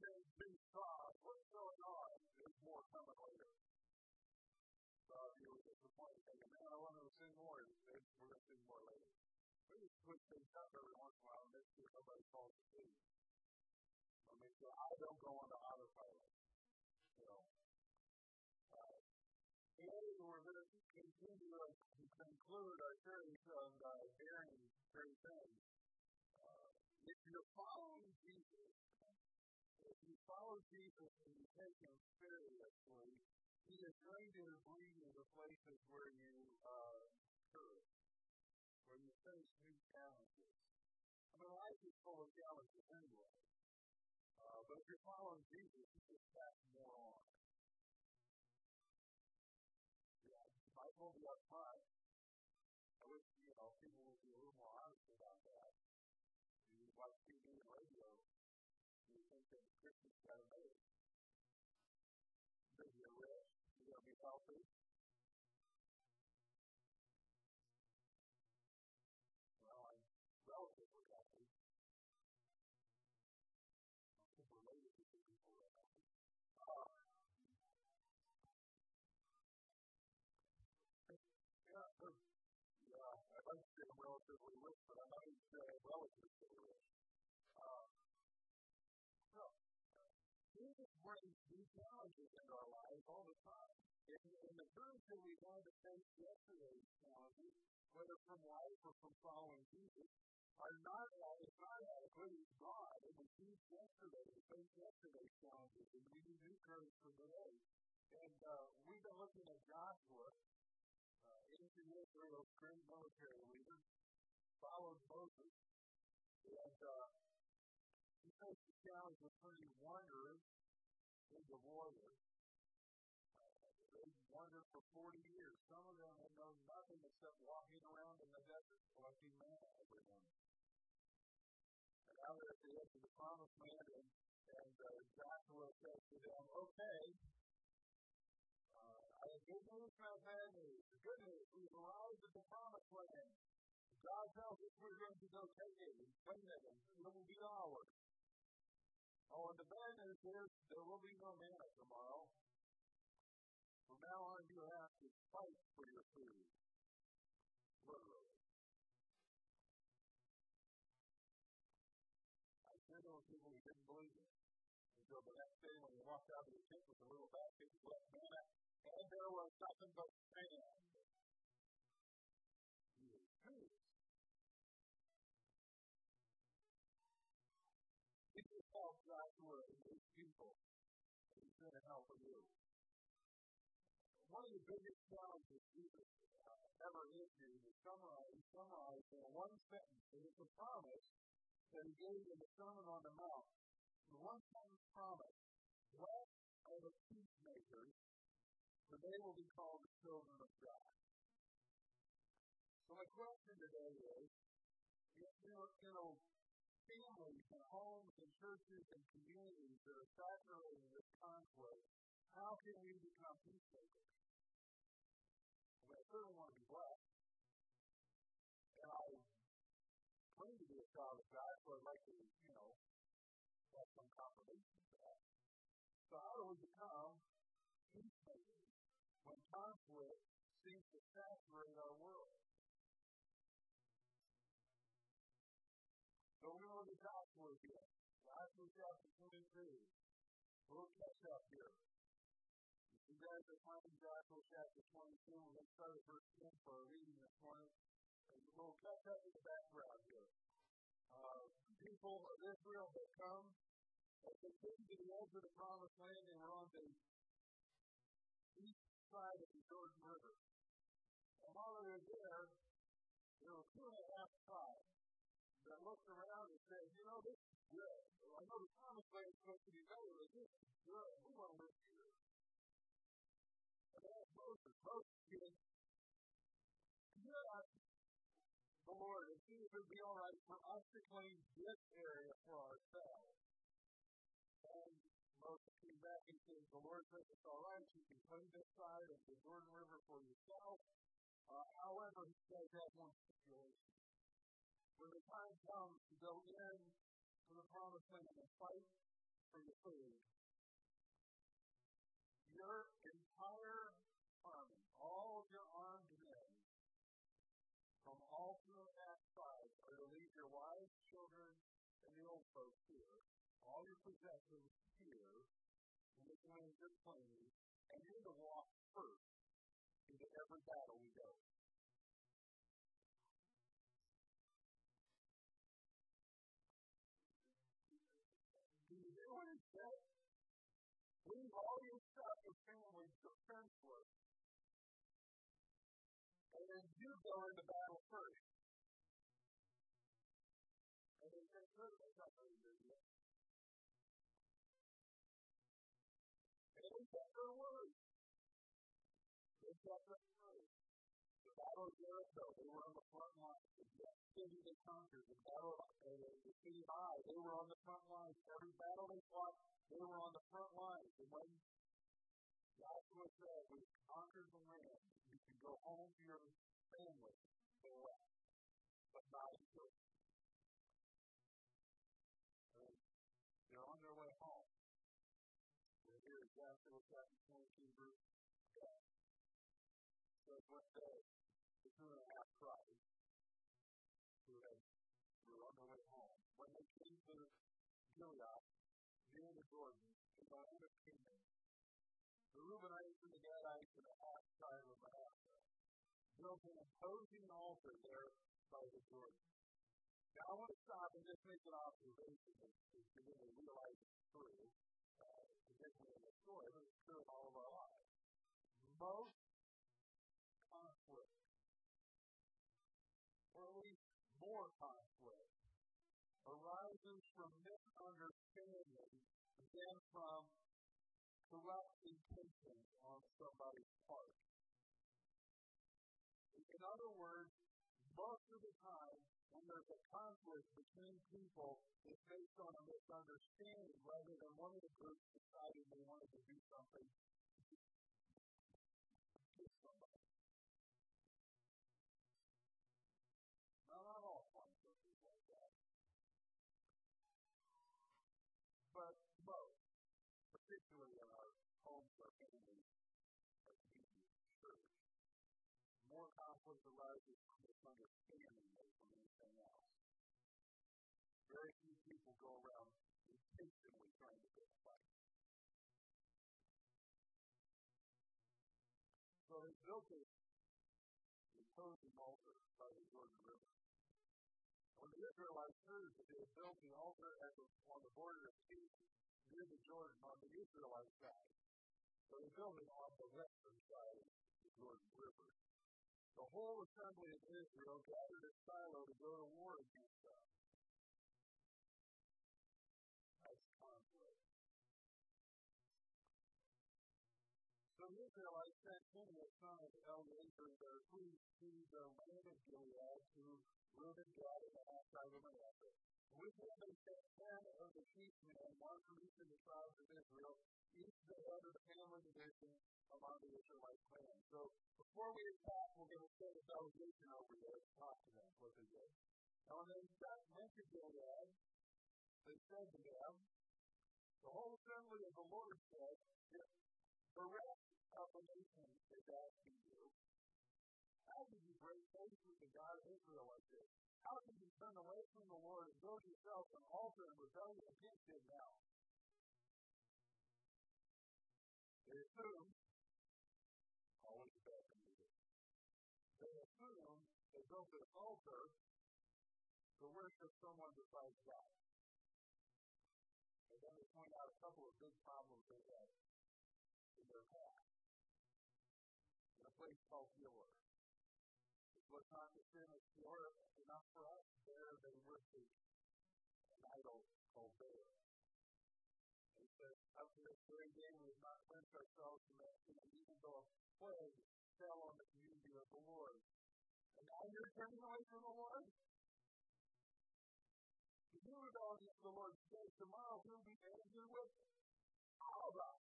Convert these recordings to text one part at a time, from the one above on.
can be solved. What's going on? There's more coming later. Some you were disappointed, man, I wanted to sing more. We're going to sing more later. We just switch things up every once in a while and make sure nobody falls asleep. I make sure I don't go on autopilot. Today we're going to continue to conclude our series on uh, daring great things. Uh, if you're following Jesus, if you follow Jesus and you take him seriously, he is going to bring you to places where you uh, serve, where you face new challenges. I mean, life is full of challenges anyway. Uh, but if you're following Jesus, you just pass more on. Yeah, I told you up front. Think Christians got made. Maybe you're rich, you're going to be healthy, relatively rich, but I'm not even sure I have relatives that are rich. Um, so, Brings these challenges into our lives all the time. And, and the burdens that we had to face yesterday's challenges, whether from life or from following Jesus, are not it's not. It's God. And we faced yesterday, we faced yesterday's challenges, and we need new courage for today. And uh, we've been looking at Joshua, uh, ancient Israel's great military leader, followed Moses, and uh, he faced the challenge of turning wanderers into warriors. Uh, they wandered for 40 years. Some of them had known nothing except walking around in the desert collecting manna every morning. And now they're at the edge of the promised land, and, and uh, Joshua says to them, Okay, uh, I have good news and bad news. The good news, we've arrived at the promised land. God tells us we're going to go take it and claim it, and it will be ours. Oh, and the bad news is there will be no manna tomorrow. From now on, you have to fight for your food. Literally. I sure know people who didn't believe it. Until the next day when they walked out of the tent with a little basket of manna, and there was nothing but sand. Joshua and his people. He's going to help you. One of the biggest challenges Jesus uh, ever issued is summarized, summarized in one sentence. It is a promise that he gave in the Sermon on the Mount. The one sentence promise. Blessed are the peacemakers, for they will be called the children of God. So my question today is, you know, you know families and homes and churches and communities that are saturated with conflict, how can we become peacemakers? I, certainly want to be blessed. And I claim to be a child of God, so I'd like to, you know, have some confirmation for that. So how do we become peacemakers when conflict seems to saturate our world? So we're going to look at Joshua again. Joshua chapter 22. We'll catch up here. If you guys are finding Joshua chapter 22, we're going to start at verse 10 for our reading this morning. And we'll catch up with the background here. Uh, people of Israel that come, as they came to the edge of the promised land, they were on the east side of the Jordan River. And while they were there, there were two and a half tribes that looked around and said, you know, this is good. I know the promised land is supposed to be better, but this is good. We want to live here. And they Moses, Moses said, you the Lord and see if it would be all right for us to claim this area for ourselves. And Moses came back and said, the Lord says it's all right. You can claim this side of the Jordan River for yourself. Uh, however, he does have one stipulation when the time comes to go in to the promised land and fight for your food. Your entire army, all of your armed men, from all through that side, are to leave your wives, children, and the old folks here, all your possessions here, in the plains and plains, and you're to walk first into every battle we go. Defenseless. And then you go into battle first. And then take care of something to do. And they kept their word. They kept their word. The Battle of Jericho, they were on the front line. The city they conquered, the Battle of the city Ai, they were on the front line. Every battle they fought, they were on the front lines. And when Joshua said, We conquered the land, you can go home to your family, go left, but not here. They're on their way home. We're here at Joshua chapter 22, verse 10. Says one day, the two and a half tribes who had were on their way home, when they came to Gilead, near the Jordan, the land. The Reubenites and the Gadites and the half tribe of Manasseh built an imposing altar there by the Jordan. Now I want to stop and just make an observation to, to really realize it's true, uh, particularly in the story, but it's true in all of our lives. Most conflict, or at least more conflict, arises from misunderstanding than from corrupt intentions on somebody's part. In other words, most of the time, when there's a conflict between people, it's based on a misunderstanding rather than one of the groups deciding they wanted to do something to somebody. Arises from misunderstanding than anything else. Very few people go around intentionally trying to a fight. So they built this imposing altar by the Jordan River. When the Israelites heard that they had built the altar at the, on the border of Canaan, near the Jordan, on the Israelite side, so they built it on the western side of the Jordan River. The whole assembly of Israel gathered at Shiloh to go to war against them. So the Israelites sent Phinehas, son of Eleazar, their priest, to the land of Gilead, to Reuben, Gad, and the half tribe of Manasseh. With him they sent ten of the chief men, one from the tribes of Israel, each the head of the family division among the Israelite clans. So before we attack, we're going to send a delegation over there to talk to them, what they did. Now when they went to Gilead, they said to them, the whole assembly of the Lord said, if the rest of the nation is asking you, how did you break faith with the God of Israel like this? How can you turn away from the Lord and build yourself an altar and rebellion against him now? They assume, always a bad thing to do. They assume they built an altar to worship someone besides God. And then they point out a couple of big problems they had in their past. In a place called Gilor. Was not the sin of Gilor enough for us. There they worshiped an idol called Baal. He says, up to this very day we have not cleansed ourselves from that sin, even though a plague fell on the community of the Lord. And now you're turning away from the Lord? If you rebel against the Lord today, tomorrow he'll be angry with all of us.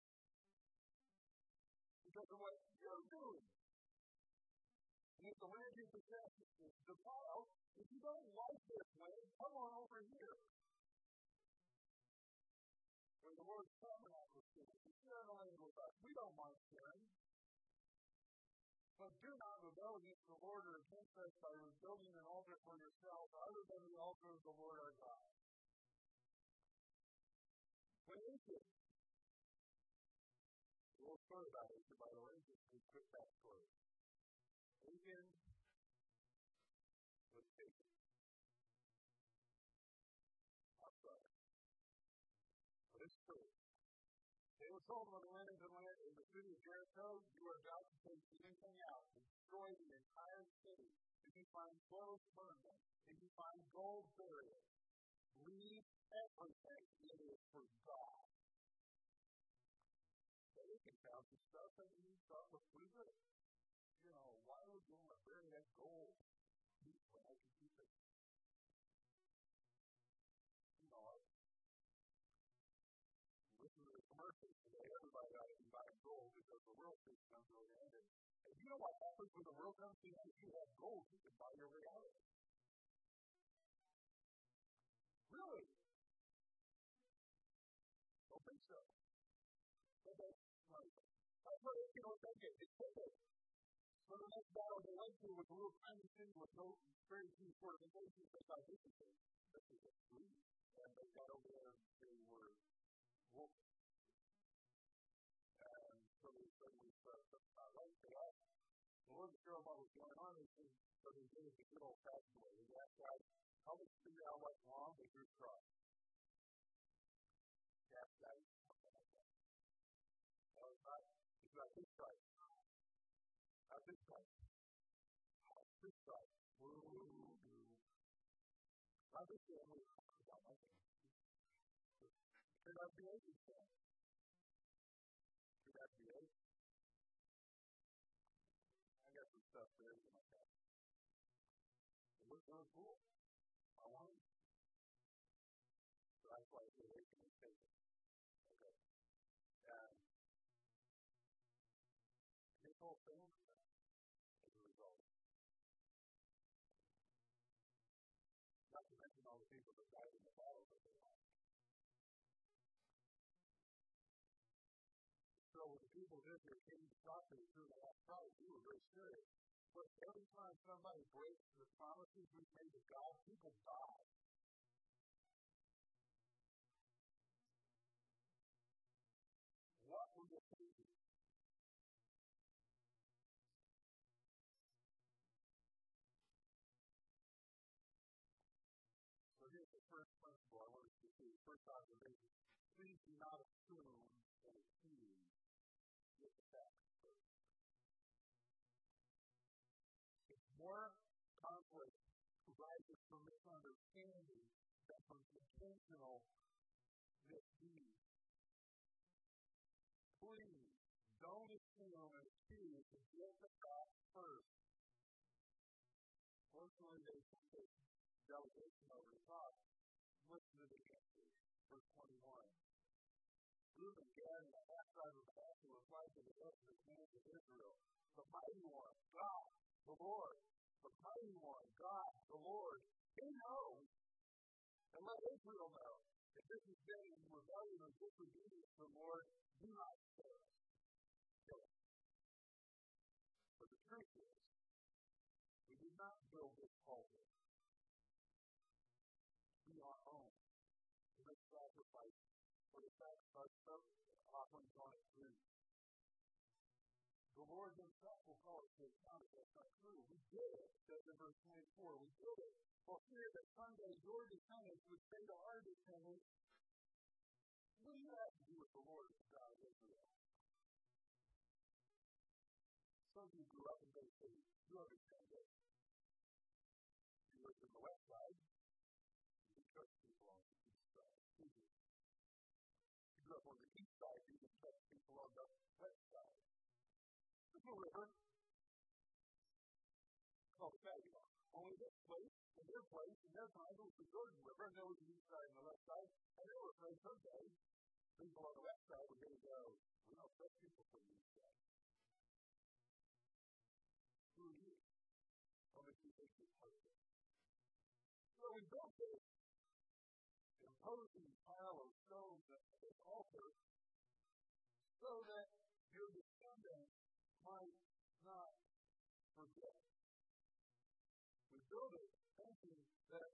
Because of what you're doing. The land you possess is defiled, if you don't like this land, come on over here. When the Lord's tabernacle with us. He's sharing with us. We don't mind sharing. But do not rebel against the Lord or against us by rebuilding an altar for yourselves other than the altar of the Lord our God. When is it? A little story about it, by the way, just a quick backstory. Achan was taken. Sorry. But it's true. They were told by the land and land in the city of Jericho, you are about to take anything out, destroy the entire city. If you find clothes, burn them. If you find gold, bury it. Leave everything. It is for God. We can count the stuff and we thought was pretty good. You know, why would you want to bury that gold? When I can keep it. You know, listen to the commercials today. Everybody got to buy gold because the world system comes to an end. And you know what happens when the world comes to an end? If you have gold, you can buy your it. Really? Don't think so. That's right. That's what you know, take it. It's take So the next battle they went to was a little tiny city with no very few fortifications. They thought this is it. This is it. And they got over there. They were wolf. And so they said, we said, uh, I like that. The Lord sure what was going on. He said, so they did it the good old fashioned way. They asked God, help us figure out what's wrong. Cast out, something like that. That was not, it's not his his price. Not his price. Woo, Not this family. About nothing. Should that be open to? Should that be open? I got some stuff there in my car. It looks really cool. I want it. So that's why I me take it. Okay. And this whole thing property through the last prophet, we were very serious. But every time somebody breaks the promises we've made to God, people die. What were you thinking? So here's the first principle I want you to see. First observation. Please do not assume that it's you with first. It's more conflict arises from misunderstanding than from intentional misdeed. Please don't assume and accuse and get the facts first. Fortunately, they took this delegation over the top. Listen to the answer. Verse 21. Reuben, and the half tribe of Manasseh replied to the rest of the clans of Israel, The mighty one, God, the Lord, the mighty one, God, the Lord, He knows. And let Israel know. If this is been in rebellion or disobedience to the Lord, do not spare us. Kill us. But the truth is, we did not build this altar be our own, to make sacrifice for the sacrifice offerings on its root. The Lord Himself will call it to account if that's not true. We did it, says in verse 24. We did it for fear that someday your descendants would say to our descendants, What do you have to do with the Lord God of Israel? Some of you grew up in those cities. You understand this. You lived in the west side. You church people on the east side. You grew up on the east side. You can church people on the west side. There's a river called the Saginaw. Only this place and their place and their time was the Jordan River, and there was the east side and the west side. And they were afraid someday people on the west side were going to go, we don't trust people from the east side. Who are you? What makes you think you're perfect? So we built this. And opposing pile of stones at this altar so that your descendants might not forget. We build that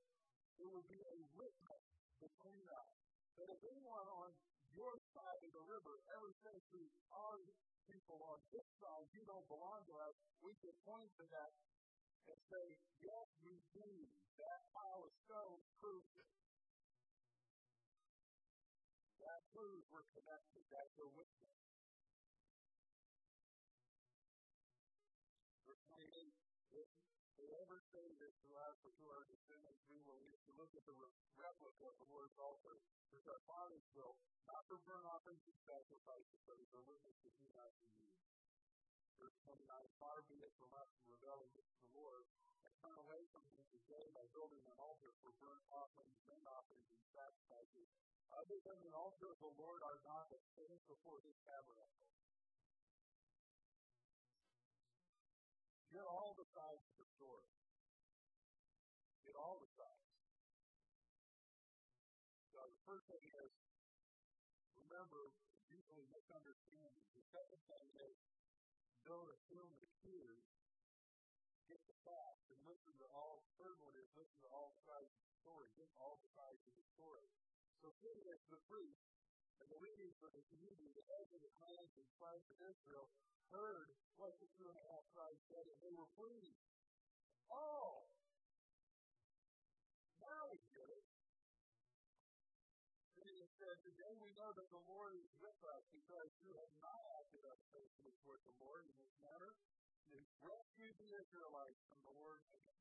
it would be a witness between us. That if anyone on your side of the river ever says to our people on this side, you don't belong to us, we can point to that and say, yes, we do. That pile of stones proves it. That proves we're connected. That's a witness. Say this to us or to our descendants, we will need to look at the replica of the Lord's altar, which our fathers built, not for burnt offerings and sacrifices, but as a witness between us and you. Verse 29, far be it from us to rebel against the Lord and turn away from him today by building an altar for burnt offerings, burnt offerings, and sacrifices, other than the altar of the Lord our God that stands before his tabernacle. Get all the sides of the story. All the sides. So the first thing is, remember, usually misunderstanding. Is the second thing is, don't assume the cues. Get the facts and listen to all. Third one is listen to all sides of the story. Get all the sides of the story. So Phinehas the priest and the leaders of the community, the heads of the clans and tribes of Israel, heard what the two and a half tribes said, and they were pleased. Oh, now we get it. Phinehas Today we know that the Lord is with us because you have not acted unfaithfully toward the Lord in this matter. You rescued the Israelites from the hand.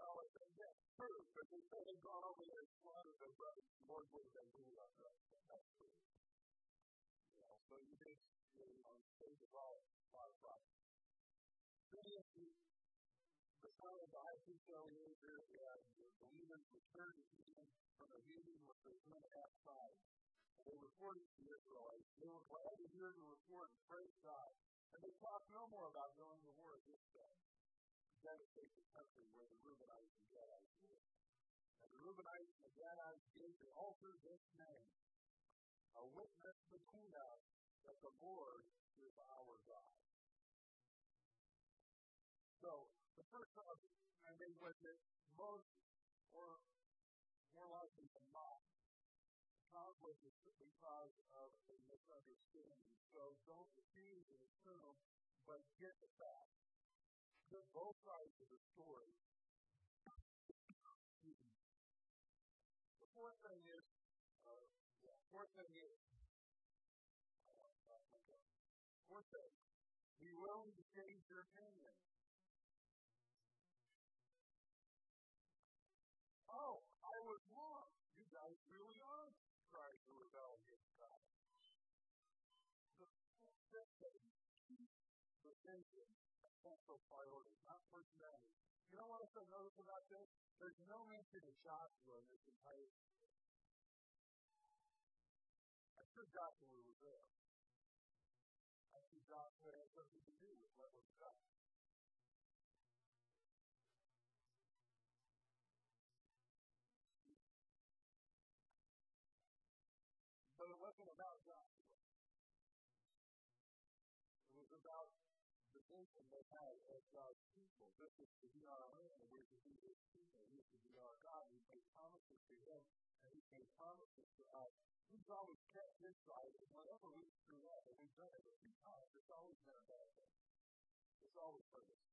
Well, I think that's true, if they had gone over there and slaughtered their brothers, the Lord would have been really upset. That's true. Know, so you just, you know, save the law, a of problems. Phinehas high priest Eleazar, uh, the believers returned to him from a meeting with the half tribes. And they reported to the Israelites. They were glad to hear the report and praise God. And they talked no more about going to war against them. Devastate the country where the Reubenites and Gadites live. And the Reubenites and the Gadites gave the altar this name, a witness between us that the Lord is our God. So, first cause, I think, was that most, or more likely than not, is because of a misunderstanding. So don't accuse and assume, but get the facts. Get both sides of the story. the fourth thing is, uh, yeah, fourth thing is, uh, fourth thing, be willing to change your opinion. Central priority, not personality. You know what I noticed about this? There's no mention of Joshua in this entire story. I sure Joshua was there. I think Joshua had something to do with what was done. But it wasn't about Joshua. Vision they had as God's people. This is to be our land, and we're to be His people. He is to be our God. We made promises to Him, and He made promises to us. He's always kept His side, and whenever we screw up, and we've done it a few times, it's always been a bad thing. It's always hurt us.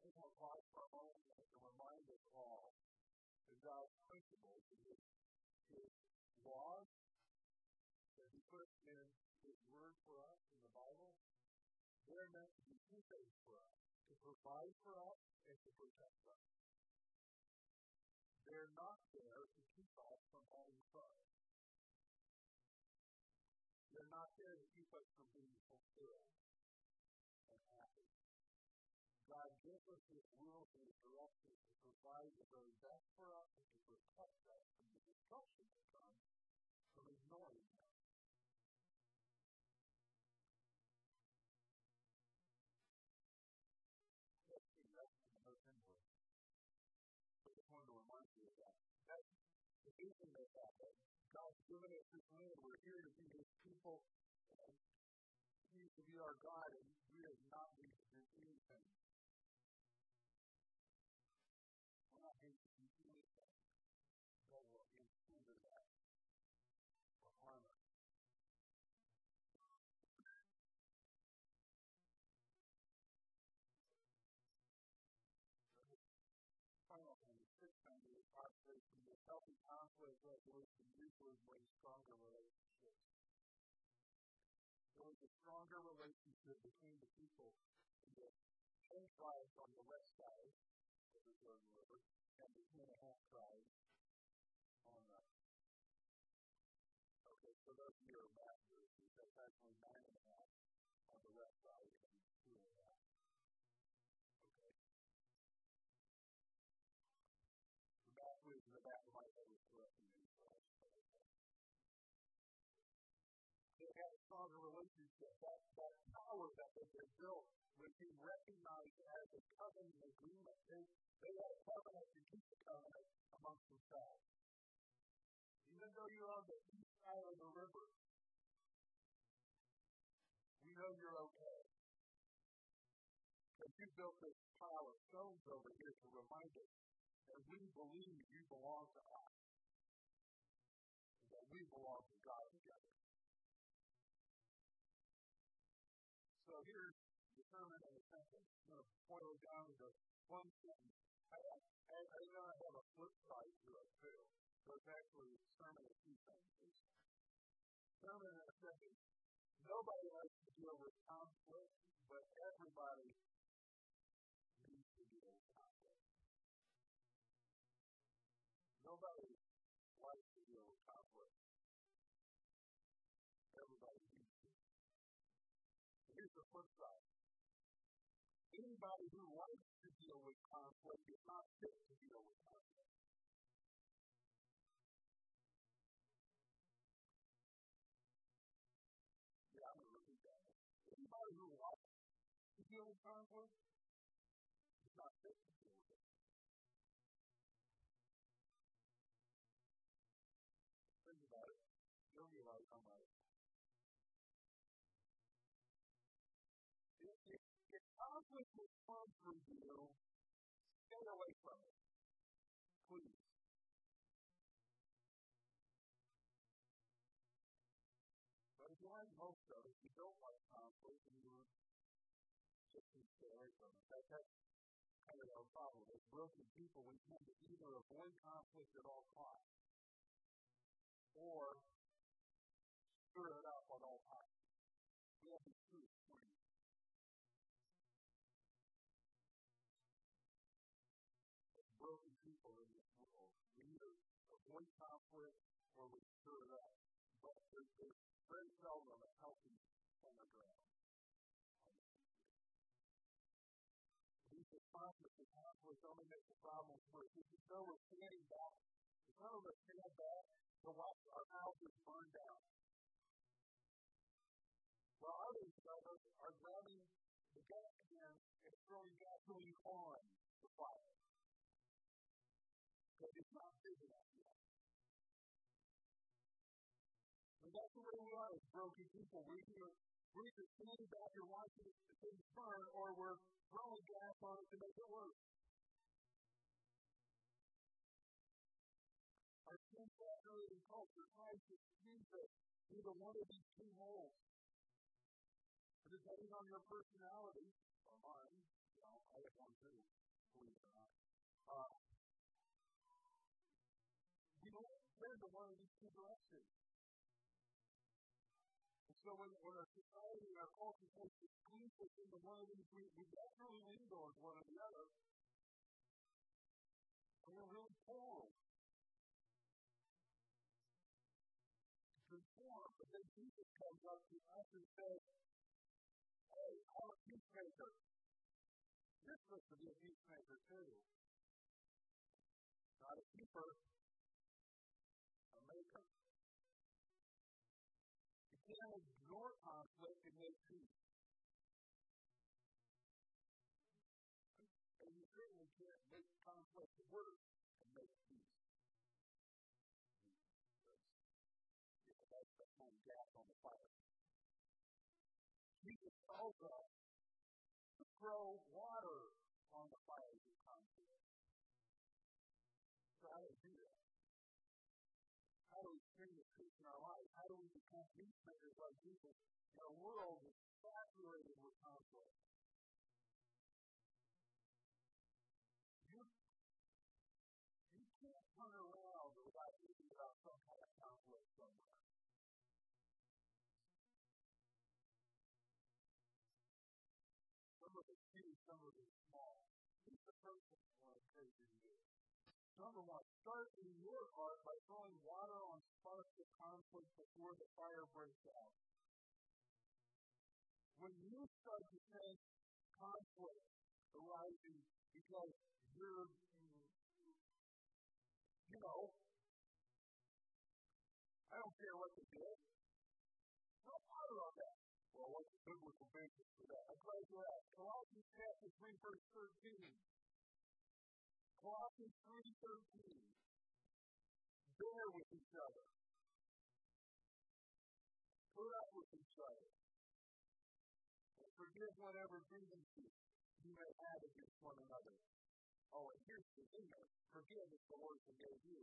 I want to pause for a moment to remind us all that God's principles His, His laws that He put in His Word for us in the Bible, they're meant to be two things for us to provide for us and to protect us. They're not there to keep us from having fun. They're not there to keep us from being fulfilled and happy. God gives us His rules and His directions to provide the very best for us and to protect us from the destruction that comes from ignoring them. That. That's the they have. That God's given us this land. We're here to be His people. And He to be our God, and we have not been to do anything. Healthy conflict resolution usually brings stronger relationships. There was a stronger relationship between the people in the ten tribes on the west side of the Jordan River and the two and a half tribes on the Okay, so those of you are math that's actually nine and a half on the left side stronger relationship. That, that power that they had built was being recognized as a covenant agreement. They, they had a covenant to keep the covenant amongst themselves. Even though you're on the east side of the river, we know you're okay. Because you built this pile of stones over here to remind us that we believe you belong to us. That we belong to God So here's the sermon in a sentence. I'm going to boil down to one sentence. I, I, I know I have a flip side to it too. So it's actually a sermon of two sentences. Sermon in a sentence. Nobody likes to deal with conflict, but everybody flip side. Anybody who likes to deal with conflict is not fit to deal with conflict. Yeah, I'm going to repeat that. Anybody who likes to deal with conflict is not fit to conflict will you, stay away from it. Please. But if you like most of it, you don't like conflict, and you just stay away from it. That, that's kind of our problem. As broken people, we tend to either avoid conflict at all costs or stir it up conflict or we stir it up. But there's, there's very seldom a healthy center ground. These are conflict and conflict only makes the problem worse. It's as though we're standing back. It's not we're standing back to watch our houses burn down. While others, others are grabbing the gas can and throwing gasoline on the fire but it's not big enough yet. And that's the way we are as broken people. We either, we're either back and watching things burn, or we're throwing gas on it to make it worse. Our saturated culture tries to squeeze us into one of these two holes. And depending on your personality, or mine, you know, I have one too, believe it or not. Uh, so when, when our society and our culture tends to squeeze us into one of these, we, we naturally lean towards one or the other. And we're really poor. Conform, but then Jesus comes up to us and says, Hey, I'm a peacemaker. You're supposed to be a peacemaker too. Not a keeper, word and make peace. Jesus does put some gas on the fire. Jesus tells us to throw water on the fire as it comes to us. So how do we do that? How do we bring the truth in our life? How do we become peacemakers like Jesus in a world that's saturated with conflict? Turn around without thinking about some kind of conflict somewhere. Some of it's huge, some of it's small. Here's the I want to encourage you to do. Number one, start in your heart by throwing water on sparks of conflict before the fire breaks out. When you start to sense conflict arising because you're, you know, I don't care what they did. Throw water on that. Well, what's the biblical basis for that? I'm glad you asked. Colossians chapter 3, verse 13. Colossians 3.13. Bear with each other. Put up with each other. And forgive whatever grievances you may have against one another. Oh, and here's the thing. Forgive as the Lord forgave you.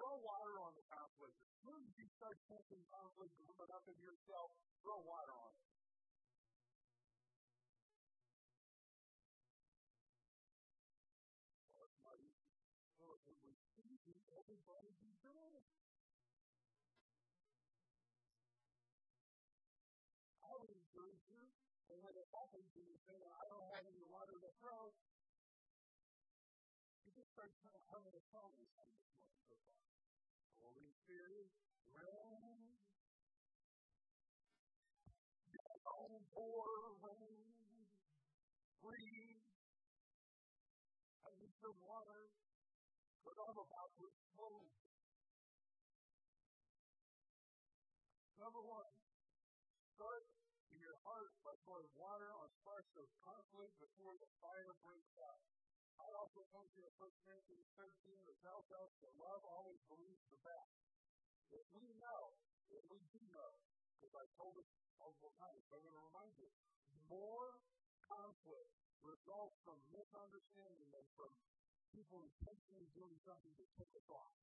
Throw water on the conflict. As soon as you start sensing conflict coming up in yourself, throw water on it. Well, it's not easy. Well, when we see everybody be and when it happens and you say, I don't have any water to throw, you just start humming a song or something so far. Holy Spirit, rain. Don't pour rain. Breathe. I need some water. But I'm about to explode. Of conflict before the fire breaks out. I also told you in 1 Corinthians 13 that tells us that love always believes the best. If we know, if we do know, because I told us multiple times, I'm going to remind you, more conflict results from misunderstanding than from people intentionally doing something to take us off.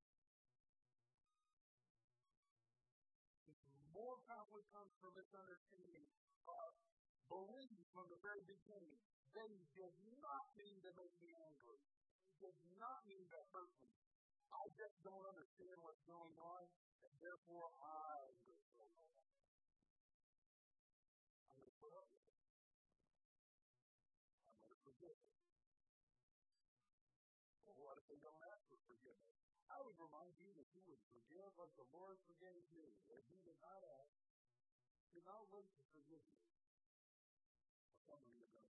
More conflict comes from misunderstanding. Uh, believe from the very beginning they did not mean to make me angry. They did not mean to hurt me. I just don't understand what's going on, and therefore I'm going to go on. I'm going to put up with it. I'm going to forgive it. Well, what if they don't ask for forgiveness? I would remind you that you would forgive like the Lord forgave you. If you did not ask, do not wait to forgive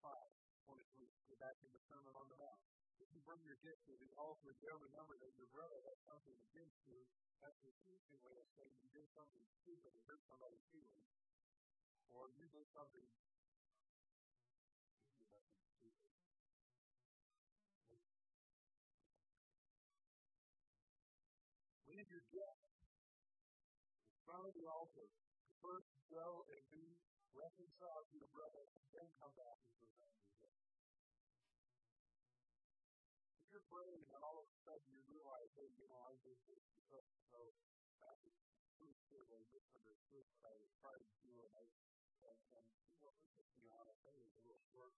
5, 23. Go back to the Sermon on the Mount. If you bring your gift to the altar, there remember that your brother has something against you. That's the teaching way of saying you did something stupid and hurt somebody's feelings. Or you did something you. Leave your gift front of the altar first go and be reconciled to your brother. Then come back and present your gift. If you're praying and all of a sudden you realize, hey, you know, I did this because so that was I misunderstood what I was trying to do and I and, and you know, just be honest, I was a little short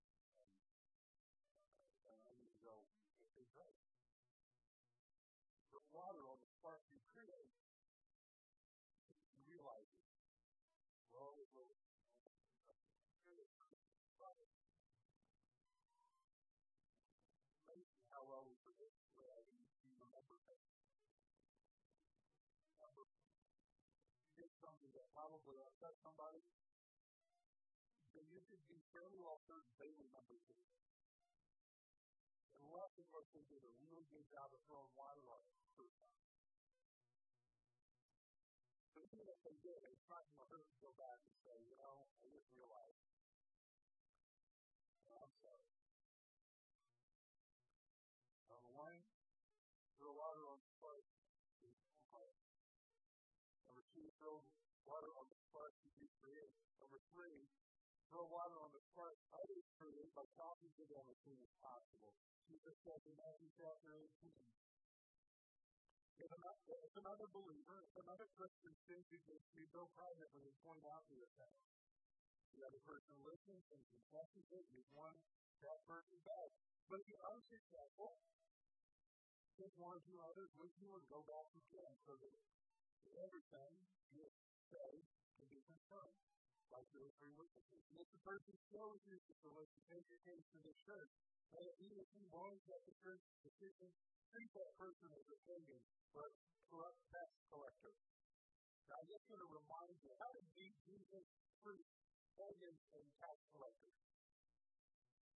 something that probably upset somebody, then you should be fairly well certain they remember too. Unless, of course, they did a really good job of throwing water on it first time. But even if they did, it's not going to hurt to go back and say, you know, I didn't realize. Throw water on the spark to be created. Number three, throw water on the spark others create by talking to them as soon as possible. Jesus said in Matthew chapter 18, if another, another believer, if another Christian sins against you, go privately and point out the offense. The other person listens and confesses it, and one that person back. But if you're unsuccessful, take one or two others with you and go back again so that everything you say can be confirmed by two or three witnesses. And if the person refuses to listen, take your case to the church. And if he or she the church decision, treat that person as a pagan or a corrupt tax collector. Now, I'm just going to remind you, how did Jesus treat pagans and tax collectors?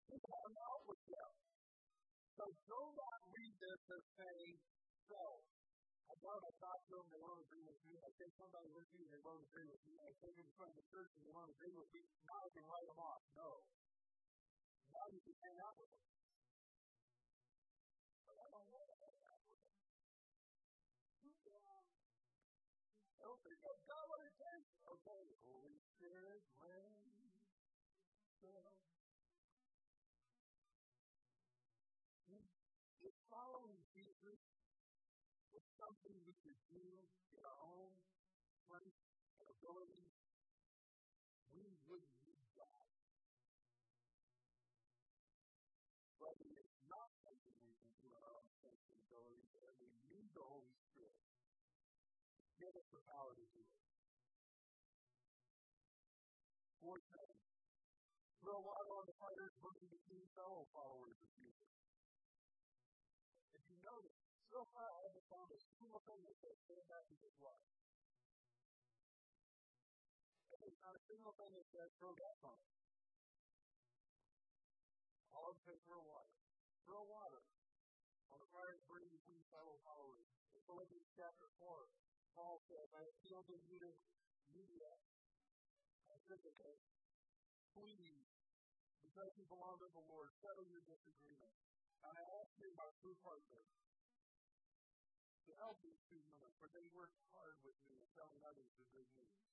He hung out with them. So do not read this as saying, so, I go to to them, they agree with me. I take somebody with me, they won't agree with me. I take them from the church they won't agree with me. Now I can write them off. No. Now you can hang out with them. Something we could do in our own strength and ability, we wouldn't need God. But it is not something we can do in our own strength and ability, and we need the Holy Spirit to give us the power to do it. Fourth thing, throw water on the fire burning between fellow followers of Jesus. So far I haven't found a single thing that says stand back and just watch. There's not a single thing that says throw gas on it. All of them throw water. Throw water on the fire burning between fellow followers. In Philippians chapter 4, Paul says, I appeal to you to media and Syntyche. Please, because you belong to the Lord, settle your disagreement. And I ask you, my true partners, to help these two women, for they worked hard with me telling others the good news.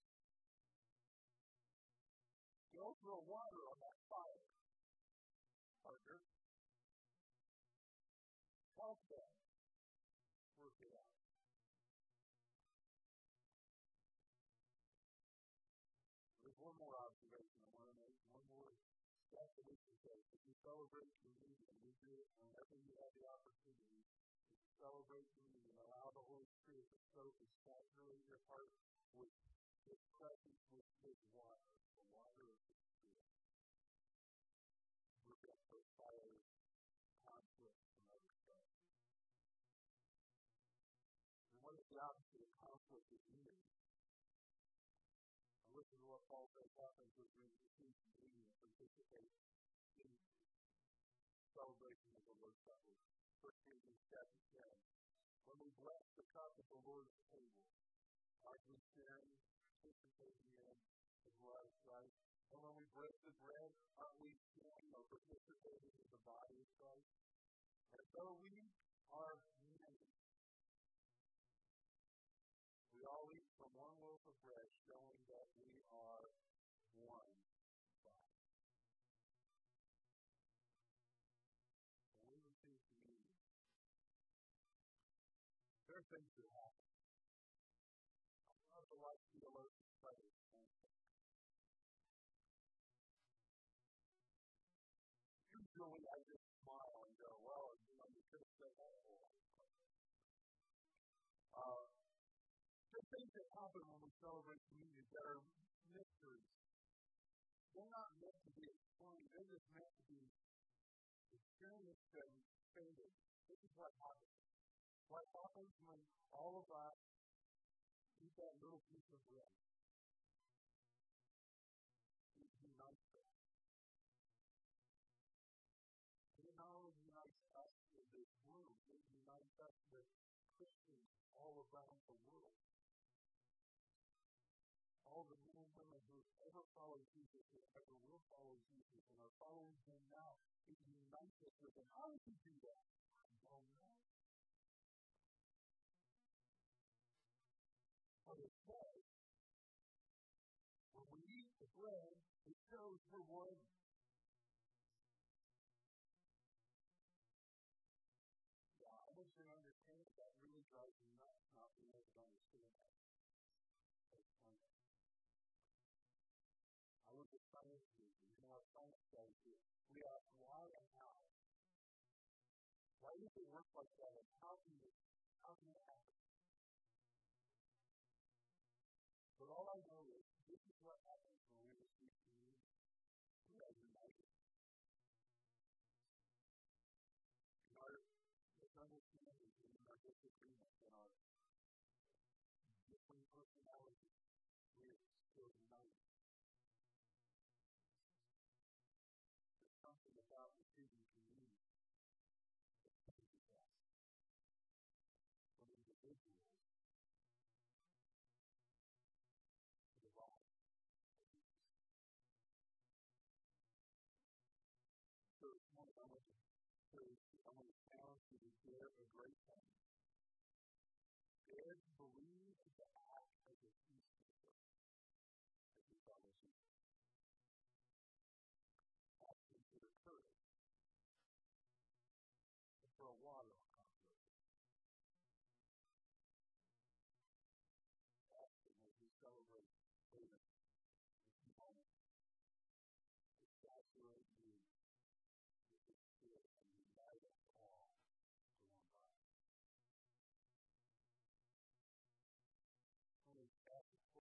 Don't throw water on that fire, partner. Help them work it out. There's one more observation I want to make, one more step that we can take. If you celebrate and we do it whenever you have the opportunity celebrate communion and allow the Holy Spirit to and saturate your heart with His presence, with His water, the water of the Spirit. We're going to put fire, conflict, and other stuff. And what is the opposite of conflict is unity? And listen to what Paul says happens as we receive communion and participate in celebration of the Lord's Supper. 1 Corinthians chapter 10. When we bless the cup of the Lord's table, aren't we sharing, participating in His blood of Christ? And when we break the bread, aren't we sharing or participating in the body of Christ? And so we are many. We all eat from one loaf of bread, showing things that happen. I love to watch theologians study. Usually I just smile and go, well, you know, you could have said that a lot. Uh, the things that happen when we celebrate communion that are mysteries. They're not meant to be explained. They're just meant to be experienced and stated. This is what happens. What happens when all of us eat that little piece of bread. It unites us. It not only unites us in this room, it unites us with Christians all around the world. All the men and women who ever followed Jesus and ever will follow Jesus and are following him now, it unites us with him. How does he do that? I don't know. Shows we're one. want you understand that really drives me nuts not being able to understand that. I look at science you know what science says is we ask why and how. Why does it work like that and how can it how can it happen? Misunderstandings and our disagreements and our different personalities, we are still united. There's something about receiving communion that changes us from individuals to the body of Jesus. So this morning I want to I'm to challenge you to share a great thing. To believe